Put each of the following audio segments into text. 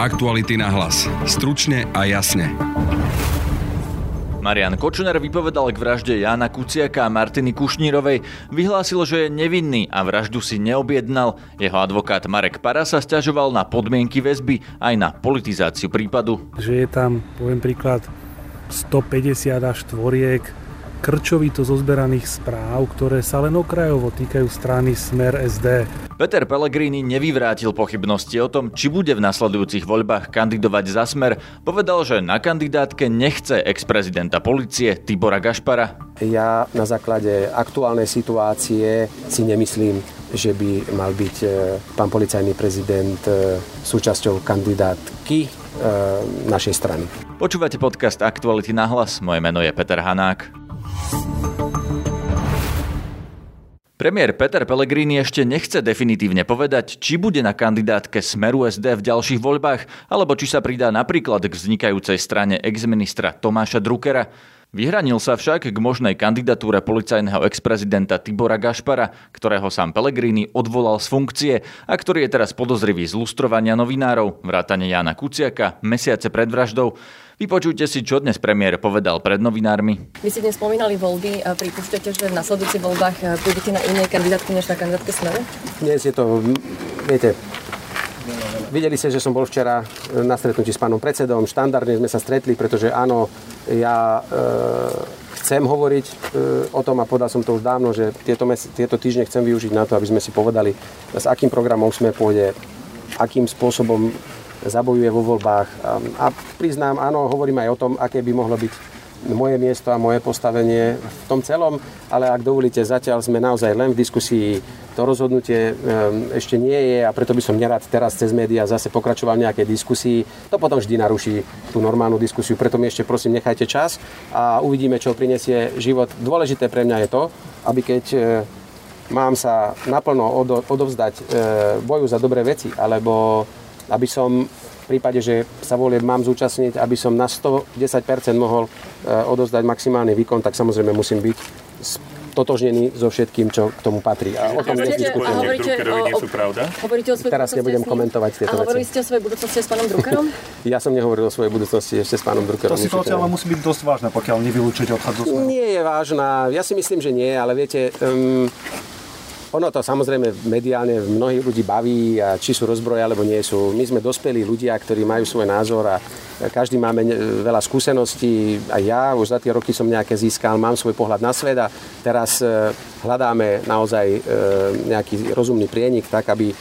Aktuality na hlas. Stručne a jasne. Marian Kočner vypovedal k vražde Jána Kuciaka a Martiny Kušnírovej, vyhlásil, že je nevinný a vraždu si neobjednal. Jeho advokát Marek Para sa stiažoval na podmienky väzby aj na politizáciu prípadu. Že je tam, poviem príklad, 150 až tvoriek krčovito zozberaných správ, ktoré sa len okrajovo týkajú strany Smer SD. Peter Pellegrini nevyvrátil pochybnosti o tom, či bude v nasledujúcich voľbách kandidovať za Smer. Povedal, že na kandidátke nechce ex-prezidenta policie Tibora Gašpara. Ja na základe aktuálnej situácie si nemyslím, že by mal byť e, pán policajný prezident e, súčasťou kandidátky e, našej strany. Počúvate podcast Aktuality na hlas. Moje meno je Peter Hanák. Premiér Peter Pellegrini ešte nechce definitívne povedať, či bude na kandidátke Smeru SD v ďalších voľbách, alebo či sa pridá napríklad k vznikajúcej strane exministra Tomáša Druckera. Vyhranil sa však k možnej kandidatúre policajného ex-prezidenta Tibora Gašpara, ktorého sám Pellegrini odvolal z funkcie a ktorý je teraz podozrivý z lustrovania novinárov, vrátane Jána Kuciaka, mesiace pred vraždou. Vypočujte si, čo dnes premiér povedal pred novinármi. Vy ste dnes spomínali voľby. a Pripúšťate, že v nasledujúcich voľbách eh, pôjdete na inej kandidátke než na kandidátke Smeru? Dnes je to, viete, Videli ste, že som bol včera eh, na stretnutí s pánom predsedom. Štandardne sme sa stretli, pretože áno, ja e, chcem hovoriť e, o tom a povedal som to už dávno, že tieto, mes, tieto týždne chcem využiť na to, aby sme si povedali, s akým programom sme pôjde, akým spôsobom zabojuje vo voľbách. A priznám, áno, hovorím aj o tom, aké by mohlo byť moje miesto a moje postavenie v tom celom, ale ak dovolíte, zatiaľ sme naozaj len v diskusii. To rozhodnutie ešte nie je a preto by som nerad teraz cez médiá zase pokračoval v nejakej diskusii. To potom vždy naruší tú normálnu diskusiu, preto mi ešte prosím nechajte čas a uvidíme, čo prinesie život. Dôležité pre mňa je to, aby keď e, mám sa naplno odovzdať e, boju za dobré veci, alebo aby som v prípade, že sa volie mám zúčastniť, aby som na 110% mohol e, odozdať maximálny výkon, tak samozrejme musím byť totožnený so všetkým, čo k tomu patrí. A o tom dnes diskutujeme. Hovoríte o, sú pravda? Hovoríte o svojej Teraz nebudem komentovať tieto veci. A hovorili ste o svojej budúcnosti s pánom Druckerom? ja som nehovoril o svojej budúcnosti ešte s pánom Druckerom. To situácia ale musí byť dosť vážna, pokiaľ nevylúčite odchod Nie je vážna. Ja si myslím, že nie, ale viete, um, ono to samozrejme mediálne mnohých ľudí baví, a či sú rozbroje alebo nie sú. My sme dospelí ľudia, ktorí majú svoj názor a každý máme veľa skúseností. A ja už za tie roky som nejaké získal, mám svoj pohľad na svet a teraz e, hľadáme naozaj e, nejaký rozumný prienik, tak aby e,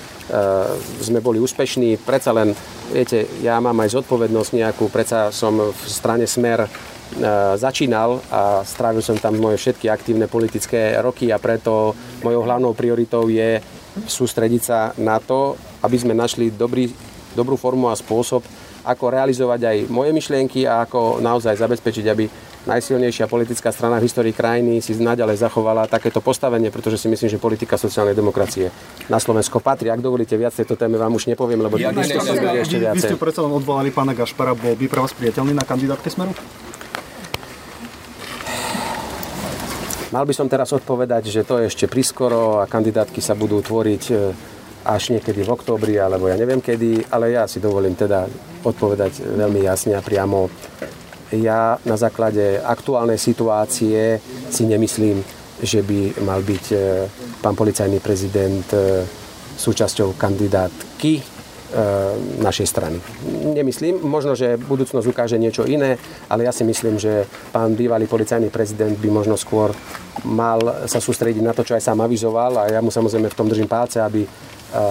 sme boli úspešní. Predsa len, viete, ja mám aj zodpovednosť nejakú, predsa som v strane Smer E, začínal a strávil som tam moje všetky aktívne politické roky a preto mojou hlavnou prioritou je sústrediť sa na to, aby sme našli dobrý, dobrú formu a spôsob, ako realizovať aj moje myšlienky a ako naozaj zabezpečiť, aby najsilnejšia politická strana v histórii krajiny si naďalej zachovala takéto postavenie, pretože si myslím, že politika sociálnej demokracie na Slovensko patrí. Ak dovolíte viac tejto téme, vám už nepoviem, lebo ja, diskusie bude ešte viacej. Vy ste predsa len odvolali pána Gašpara, bol by pre vás priateľný na kandidátke Smeru? Mal by som teraz odpovedať, že to je ešte priskoro a kandidátky sa budú tvoriť e, až niekedy v októbri, alebo ja neviem kedy, ale ja si dovolím teda odpovedať veľmi jasne a priamo. Ja na základe aktuálnej situácie si nemyslím, že by mal byť e, pán policajný prezident e, súčasťou kandidátky našej strany. Nemyslím, možno, že budúcnosť ukáže niečo iné, ale ja si myslím, že pán bývalý policajný prezident by možno skôr mal sa sústrediť na to, čo aj sám avizoval a ja mu samozrejme v tom držím palce, aby e,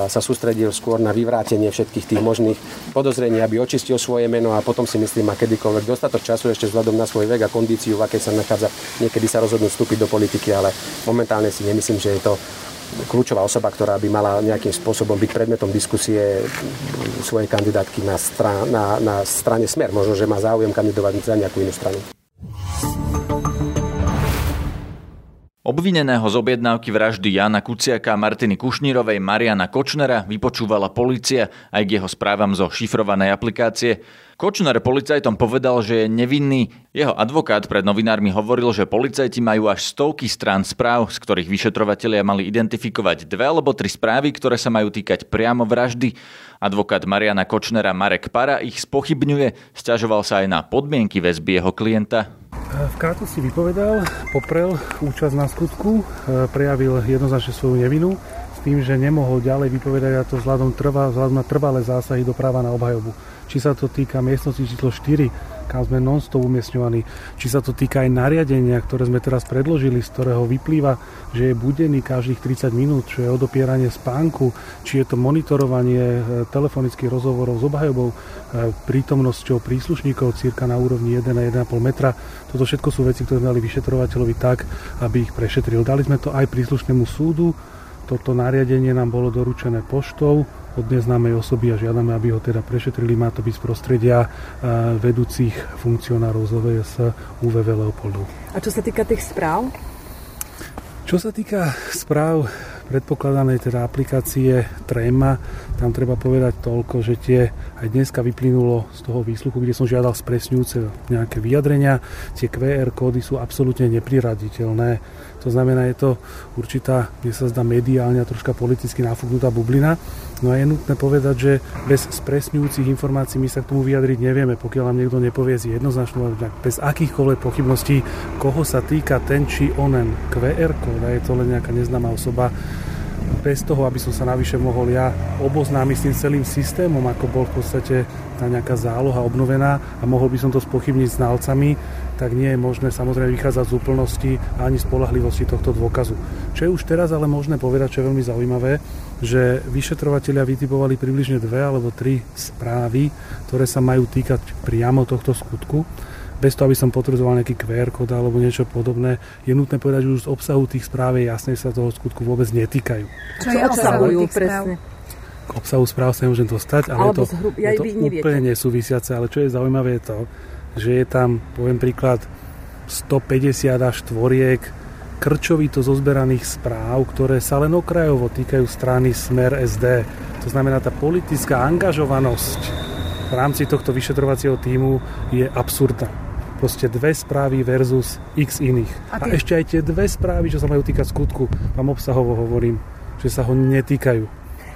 sa sústredil skôr na vyvrátenie všetkých tých možných podozrení, aby očistil svoje meno a potom si myslím, má kedykoľvek dostatok času ešte vzhľadom na svoj vek a kondíciu, v akej sa nachádza. Niekedy sa rozhodnú vstúpiť do politiky, ale momentálne si nemyslím, že je to kľúčová osoba, ktorá by mala nejakým spôsobom byť predmetom diskusie svojej kandidátky na, strá, na, na strane Smer. Možno, že má záujem kandidovať za nejakú inú stranu. Obvineného z objednávky vraždy Jana Kuciaka, Martiny Kušnírovej, Mariana Kočnera vypočúvala policia aj k jeho správam zo šifrovanej aplikácie. Kočner policajtom povedal, že je nevinný. Jeho advokát pred novinármi hovoril, že policajti majú až stovky strán správ, z ktorých vyšetrovatelia mali identifikovať dve alebo tri správy, ktoré sa majú týkať priamo vraždy. Advokát Mariana Kočnera Marek Para ich spochybňuje, stiažoval sa aj na podmienky väzby jeho klienta. V Kátu si vypovedal, poprel účasť na skutku, e, prejavil jednoznačne svoju nevinu s tým, že nemohol ďalej vypovedať a to vzhľadom, trvá, vzhľadom na trvalé zásahy do práva na obhajobu. Či sa to týka miestnosti číslo 4, kam sme non-stop umiestňovaní, či sa to týka aj nariadenia, ktoré sme teraz predložili, z ktorého vyplýva, že je budený každých 30 minút, čo je odopieranie spánku, či je to monitorovanie e, telefonických rozhovorov s obhajobou, e, prítomnosťou príslušníkov cirka na úrovni 1 na 1,5 metra. Toto všetko sú veci, ktoré sme dali vyšetrovateľovi tak, aby ich prešetril. Dali sme to aj príslušnému súdu, toto nariadenie nám bolo doručené poštou, od neznámej osoby a žiadame, aby ho teda prešetrili. Má to byť z prostredia vedúcich funkcionárov z OVS UVV Leopoldu. A čo sa týka tých správ? Čo sa týka správ predpokladanej teda aplikácie Trema, tam treba povedať toľko, že tie aj dneska vyplynulo z toho výsluchu, kde som žiadal spresňujúce nejaké vyjadrenia. Tie QR kódy sú absolútne nepriraditeľné. To znamená, je to určitá, kde sa zdá mediálne a troška politicky nafúknutá bublina. No a je nutné povedať, že bez spresňujúcich informácií my sa k tomu vyjadriť nevieme, pokiaľ nám niekto nepovie z jednoznačnú, bez akýchkoľvek pochybností, koho sa týka ten či onen QR kód, a je to len nejaká neznáma osoba, bez toho, aby som sa navyše mohol ja oboznámiť s tým celým systémom, ako bol v podstate tá nejaká záloha obnovená a mohol by som to spochybniť znalcami, tak nie je možné samozrejme vychádzať z úplnosti ani spolahlivosti tohto dôkazu. Čo je už teraz ale možné povedať, čo je veľmi zaujímavé, že vyšetrovateľia vytipovali približne dve alebo tri správy, ktoré sa majú týkať priamo tohto skutku bez toho, aby som potvrdzoval nejaký QR kód alebo niečo podobné, je nutné povedať, že už z obsahu tých správ je jasné, že sa toho skutku vôbec netýkajú. Čo je obsahujú presne? K obsahu správ sa nemôžem dostať, ale Alebo je to, zhru... ja je to úplne nesúvisiace. Ale čo je zaujímavé je to, že je tam, poviem príklad, 150 až tvoriek krčovito zozberaných správ, ktoré sa len okrajovo týkajú strany Smer SD. To znamená, tá politická angažovanosť v rámci tohto vyšetrovacieho týmu je absurdná proste dve správy versus x iných. A, a ešte aj tie dve správy, čo sa majú týkať skutku, vám obsahovo hovorím, že sa ho netýkajú.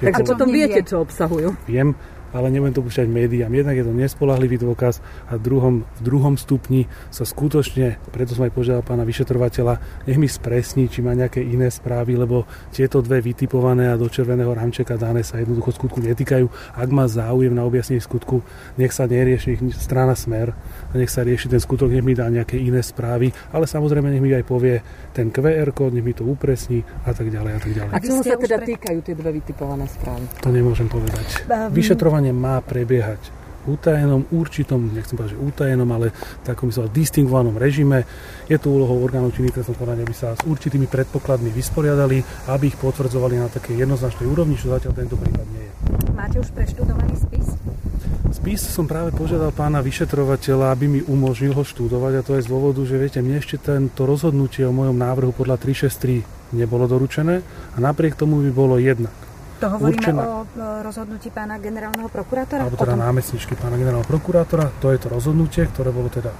Takže potom viete, čo obsahujú. Viem, ale nebudem to púšťať médiám. Jednak je to nespolahlivý dôkaz a v druhom, v druhom stupni sa skutočne, preto som aj požiadal pána vyšetrovateľa, nech mi spresní, či má nejaké iné správy, lebo tieto dve vytipované a do červeného rámčeka dané sa jednoducho skutku netýkajú. Ak má záujem na objasnenie skutku, nech sa nerieši strana smer, nech sa rieši ten skutok, nech mi dá nejaké iné správy, ale samozrejme nech mi aj povie ten QR kód, nech mi to upresní a tak ďalej a tak ďalej. A čoho sa teda týkajú tie dve vytipované správy? To nemôžem povedať. Vyšetrovanie vyšetrovanie má prebiehať utajenom, určitom, nechcem povedať, že utajenom, ale takom sa distingovanom režime. Je tu úlohou orgánov činných trestnom konaní, aby sa s určitými predpokladmi vysporiadali, aby ich potvrdzovali na takej jednoznačnej úrovni, čo zatiaľ tento prípad nie je. Máte už preštudovaný spis? Spis som práve požiadal pána vyšetrovateľa, aby mi umožnil ho študovať a to je z dôvodu, že viete, mne ešte tento rozhodnutie o mojom návrhu podľa 363 nebolo doručené a napriek tomu by bolo jednak to hovoríme určená, o rozhodnutí pána generálneho prokurátora? Alebo teda námestničky pána generálneho prokurátora. To je to rozhodnutie, ktoré bolo teda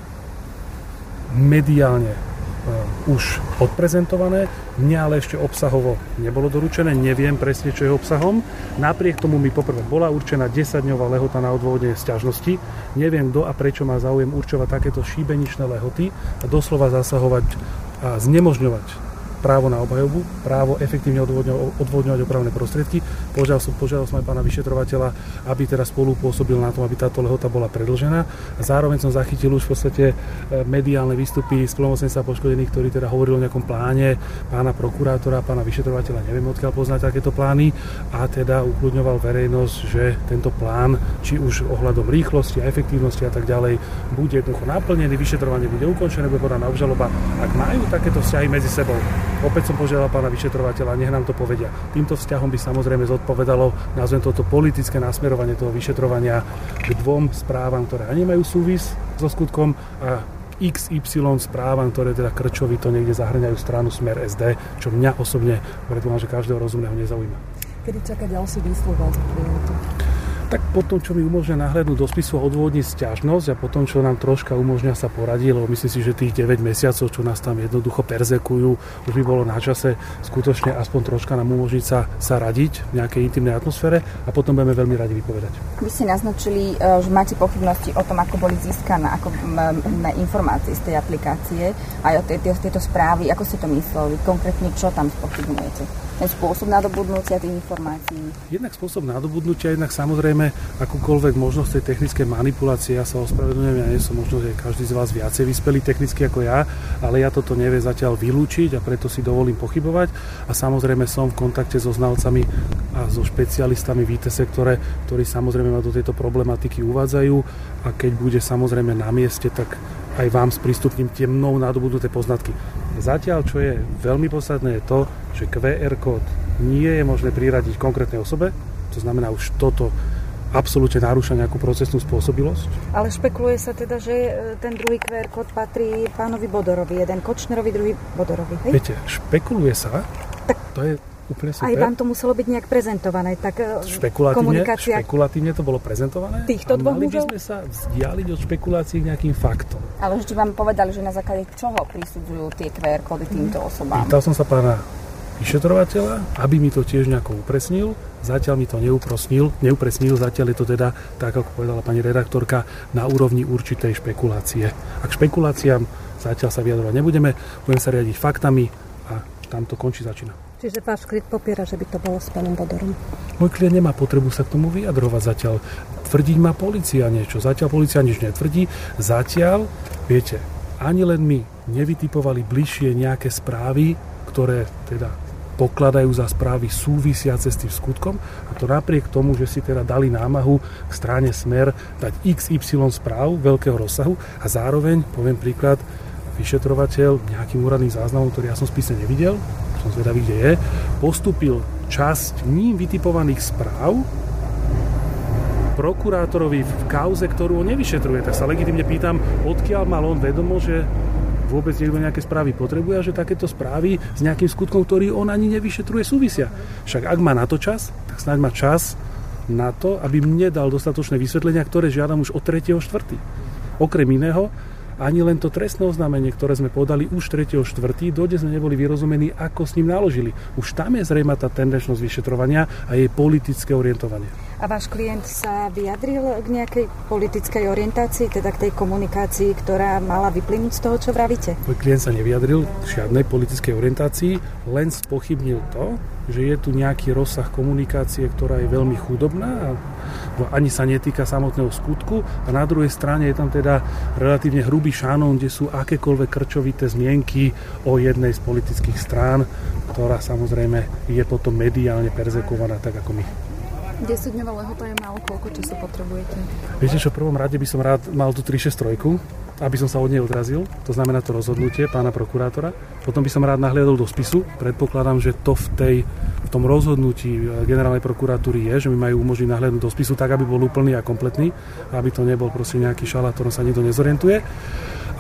mediálne uh, už odprezentované. Mne ale ešte obsahovo nebolo doručené, neviem presne, čo je obsahom. Napriek tomu mi poprvé bola určená 10-dňová lehota na odvodenie sťažnosti. Neviem, kto a prečo má záujem určovať takéto šíbeničné lehoty a doslova zasahovať a znemožňovať právo na obhajobu, právo efektívne odvodňovať opravné prostriedky. Požiadal som, požiadal som aj pána vyšetrovateľa, aby teraz spolu pôsobil na tom, aby táto lehota bola predlžená. Zároveň som zachytil už v podstate e, mediálne výstupy z sa poškodených, ktorí teda hovorili o nejakom pláne pána prokurátora, pána vyšetrovateľa, neviem odkiaľ poznať takéto plány a teda ukludňoval verejnosť, že tento plán, či už ohľadom rýchlosti a efektívnosti a tak ďalej, bude jednoducho naplnený, vyšetrovanie bude ukončené, bude podaná obžaloba. Ak majú takéto vzťahy medzi sebou, Opäť som požiadal pána vyšetrovateľa, nech nám to povedia. Týmto vzťahom by samozrejme zodpovedalo, nazvem toto politické nasmerovanie toho vyšetrovania k dvom správam, ktoré ani majú súvis so skutkom a XY správam, ktoré teda krčovito niekde zahrňajú stranu Smer SD, čo mňa osobne, predpokladám, že každého rozumného nezaujíma. Kedy čaká ďalší klientu? Tak potom, čo mi umožňuje nahľadnúť do spisu a odvodniť stiažnosť a potom, čo nám troška umožňa sa poradiť, lebo myslím si, že tých 9 mesiacov, čo nás tam jednoducho perzekujú, už by bolo na čase skutočne aspoň troška nám umožniť sa, sa radiť v nejakej intimnej atmosfére a potom budeme veľmi radi vypovedať. Vy ste naznačili, e, že máte pochybnosti o tom, ako boli získané ako informácie z tej aplikácie aj o tieto, tieto správy. Ako ste to mysleli? Konkrétne čo tam spochybňujete? Ten spôsob nadobudnutia tých informácií? Jednak spôsob nadobudnutia, jednak samozrejme akúkoľvek možnosť tej technickej manipulácie. Ja sa ospravedlňujem, ja nie som možno, že každý z vás viacej vyspelý technicky ako ja, ale ja toto nevie zatiaľ vylúčiť a preto si dovolím pochybovať. A samozrejme som v kontakte so znalcami a so špecialistami v IT sektore, ktorí samozrejme ma do tejto problematiky uvádzajú a keď bude samozrejme na mieste, tak aj vám sprístupním tie mnou nadobudnuté poznatky. Zatiaľ, čo je veľmi podstatné, je to, že QR kód nie je možné priradiť konkrétnej osobe, to znamená už toto absolútne narúša nejakú procesnú spôsobilosť. Ale špekuluje sa teda, že e, ten druhý QR kód patrí pánovi Bodorovi, jeden Kočnerovi, druhý Bodorovi. Hej? Viete, špekuluje sa, tak to je úplne super. Aj vám to muselo byť nejak prezentované, tak e, špekulatívne, komunikácia... Špekulatívne to bolo prezentované. Týchto dvoch mali by sme sa vzdialiť od špekulácií k nejakým faktom. Ale že vám povedali, že na základe čoho prisudzujú tie QR kódy týmto osobám? Pýtal som sa pána vyšetrovateľa, aby mi to tiež nejako upresnil. Zatiaľ mi to neupresnil, neupresnil, zatiaľ je to teda, tak ako povedala pani redaktorka, na úrovni určitej špekulácie. A k špekuláciám zatiaľ sa vyjadrovať nebudeme, budeme sa riadiť faktami a tam to končí, začína. Čiže váš klient popiera, že by to bolo s pánom Bodorom? Môj klient nemá potrebu sa k tomu vyjadrovať zatiaľ. Tvrdiť má policia niečo. Zatiaľ policia nič netvrdí. Zatiaľ, viete, ani len my nevytipovali bližšie nejaké správy, ktoré teda pokladajú za správy súvisiace s tým skutkom a to napriek tomu, že si teda dali námahu k strane Smer dať XY správ veľkého rozsahu a zároveň, poviem príklad, vyšetrovateľ nejakým úradným záznamom, ktorý ja som spise nevidel, som zvedavý, kde je, postupil časť ním vytipovaných správ prokurátorovi v kauze, ktorú on nevyšetruje. Tak sa legitimne pýtam, odkiaľ mal on vedomo, že vôbec niekto nejaké správy potrebuje a že takéto správy s nejakým skutkom, ktorý on ani nevyšetruje, súvisia. Však ak má na to čas, tak snáď má čas na to, aby mne dal dostatočné vysvetlenia, ktoré žiadam už od 3.4. Okrem iného, ani len to trestné oznámenie, ktoré sme podali už 3.4., dodnes sme neboli vyrozumení, ako s ním naložili. Už tam je zrejma tá tendenčnosť vyšetrovania a jej politické orientovanie. A váš klient sa vyjadril k nejakej politickej orientácii, teda k tej komunikácii, ktorá mala vyplynúť z toho, čo vravíte? Môj klient sa nevyjadril k žiadnej politickej orientácii, len spochybnil to, že je tu nejaký rozsah komunikácie, ktorá je veľmi chudobná a ani sa netýka samotného skutku a na druhej strane je tam teda relatívne hrubý šanón, kde sú akékoľvek krčovité zmienky o jednej z politických strán, ktorá samozrejme je potom mediálne perzekovaná tak ako my. 10-dňová lehota je málo, koľko času potrebujete? Viete čo, v prvom rade by som rád mal tú 363, aby som sa od nej odrazil, to znamená to rozhodnutie pána prokurátora. Potom by som rád nahliadol do spisu. Predpokladám, že to v, tej, v tom rozhodnutí eh, generálnej prokuratúry je, že mi majú umožniť nahliadnúť do spisu tak, aby bol úplný a kompletný, aby to nebol proste nejaký šalát, ktorom sa nikto nezorientuje.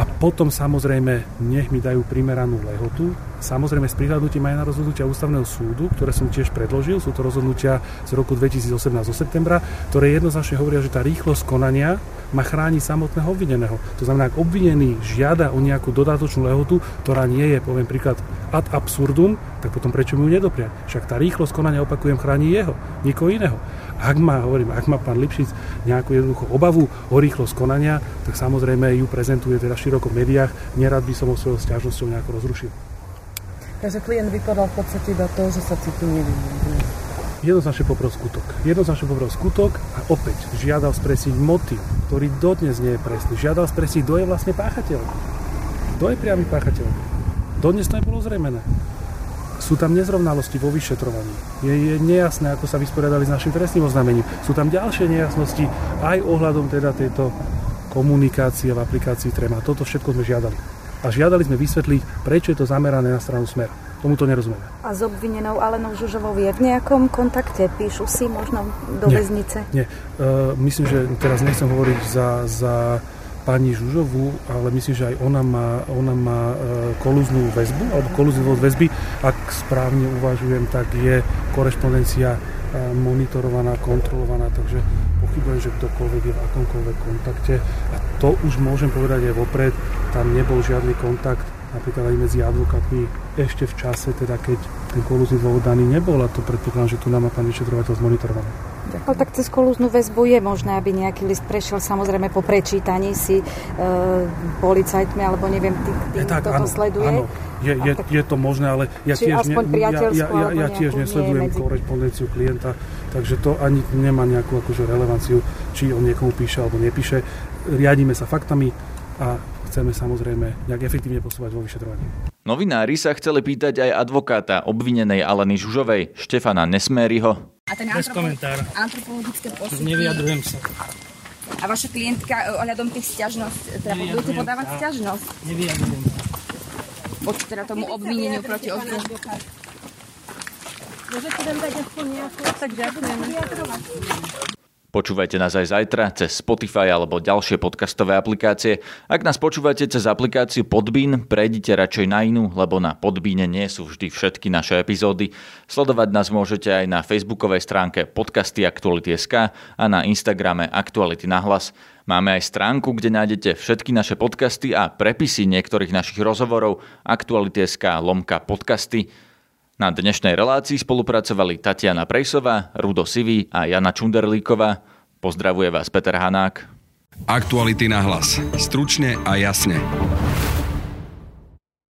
A potom samozrejme nech mi dajú primeranú lehotu. Samozrejme s prihľadnutím aj na rozhodnutia ústavného súdu, ktoré som tiež predložil. Sú to rozhodnutia z roku 2018 zo septembra, ktoré jednoznačne hovoria, že tá rýchlosť konania má chrániť samotného obvineného. To znamená, ak obvinený žiada o nejakú dodatočnú lehotu, ktorá nie je, poviem príklad, ad absurdum, tak potom prečo mu ju nedopriať? Však tá rýchlosť konania, opakujem, chráni jeho, nikoho iného. Ak má, hovorím, ak má pán Lipšic nejakú jednoduchú obavu o rýchlosť konania, tak samozrejme ju prezentuje teda široko v médiách. Nerad by som ho svojou stiažnosťou nejako rozrušil. Takže klient vypadal v podstate iba to, že sa cíti nevinný. Jednoznačne poprv skutok. Jednoznačne poprv skutok a opäť žiadal spresniť motiv, ktorý dodnes nie je presný. Žiadal spresniť, kto je vlastne páchateľ. Kto je priamy páchateľ. Dodnes to nebolo zrejmené sú tam nezrovnalosti vo vyšetrovaní. Je, je nejasné, ako sa vysporiadali s našim trestným oznámením. Sú tam ďalšie nejasnosti aj ohľadom teda tejto komunikácie v aplikácii Trema. Toto všetko sme žiadali. A žiadali sme vysvetliť, prečo je to zamerané na stranu Smer. Tomu to nerozumieme. A s obvinenou Alenou Žužovou je v nejakom kontakte? Píšu si možno do nie, väznice? Nie. Uh, myslím, že teraz nechcem hovoriť za, za pani Žužovú, ale myslím, že aj ona má, ona má e, kolúznú väzbu, alebo kolúznú väzby. Ak správne uvažujem, tak je korešpondencia e, monitorovaná, kontrolovaná, takže pochybujem, že ktokoľvek je v akomkoľvek kontakte. A to už môžem povedať aj vopred, tam nebol žiadny kontakt napríklad aj medzi advokátmi ešte v čase, teda keď ten kolúzny dôvod daný nebol a to predpokladám, že tu nám má pán vyšetrovateľ zmonitorované. Ale tak cez kolúznu väzbu je možné, aby nejaký list prešiel samozrejme po prečítaní si e, policajtmi, alebo neviem, tým, tým tak, toto áno, sleduje. Áno, je, je, tak, je to možné, ale ja tiež, aspoň ne, ja, ja, ja, ja tiež nesledujem medzi... korespondenciu klienta, takže to ani nemá nejakú akože relevanciu, či on niekomu píše alebo nepíše. Riadíme sa faktami a chceme samozrejme nejak efektívne posúvať vo vyšetrovaní. Novinári sa chceli pýtať aj advokáta obvinenej Aleny Žužovej, Štefana Nesmériho. A ten Bez komentára. antropologické posudky... Nevyjadrujem sa. A vaša klientka ohľadom tých stiažnosť, teda budete podávať stiažnosť? Nevyjadrujem. Voči teda tomu obvineniu proti obvineniu. Môžete nám dať aspoň nejakú... Tak ďakujeme. Počúvajte nás aj zajtra cez Spotify alebo ďalšie podcastové aplikácie. Ak nás počúvate cez aplikáciu Podbean, prejdite radšej na inú, lebo na Podbeane nie sú vždy všetky naše epizódy. Sledovať nás môžete aj na facebookovej stránke podcasty Aktuality.sk a na Instagrame Aktuality na hlas. Máme aj stránku, kde nájdete všetky naše podcasty a prepisy niektorých našich rozhovorov Aktuality.sk lomka podcasty. Na dnešnej relácii spolupracovali Tatiana Prejsová, Rudo Sivý a Jana Čunderlíková. Pozdravuje vás Peter Hanák. Aktuality na hlas. Stručne a jasne.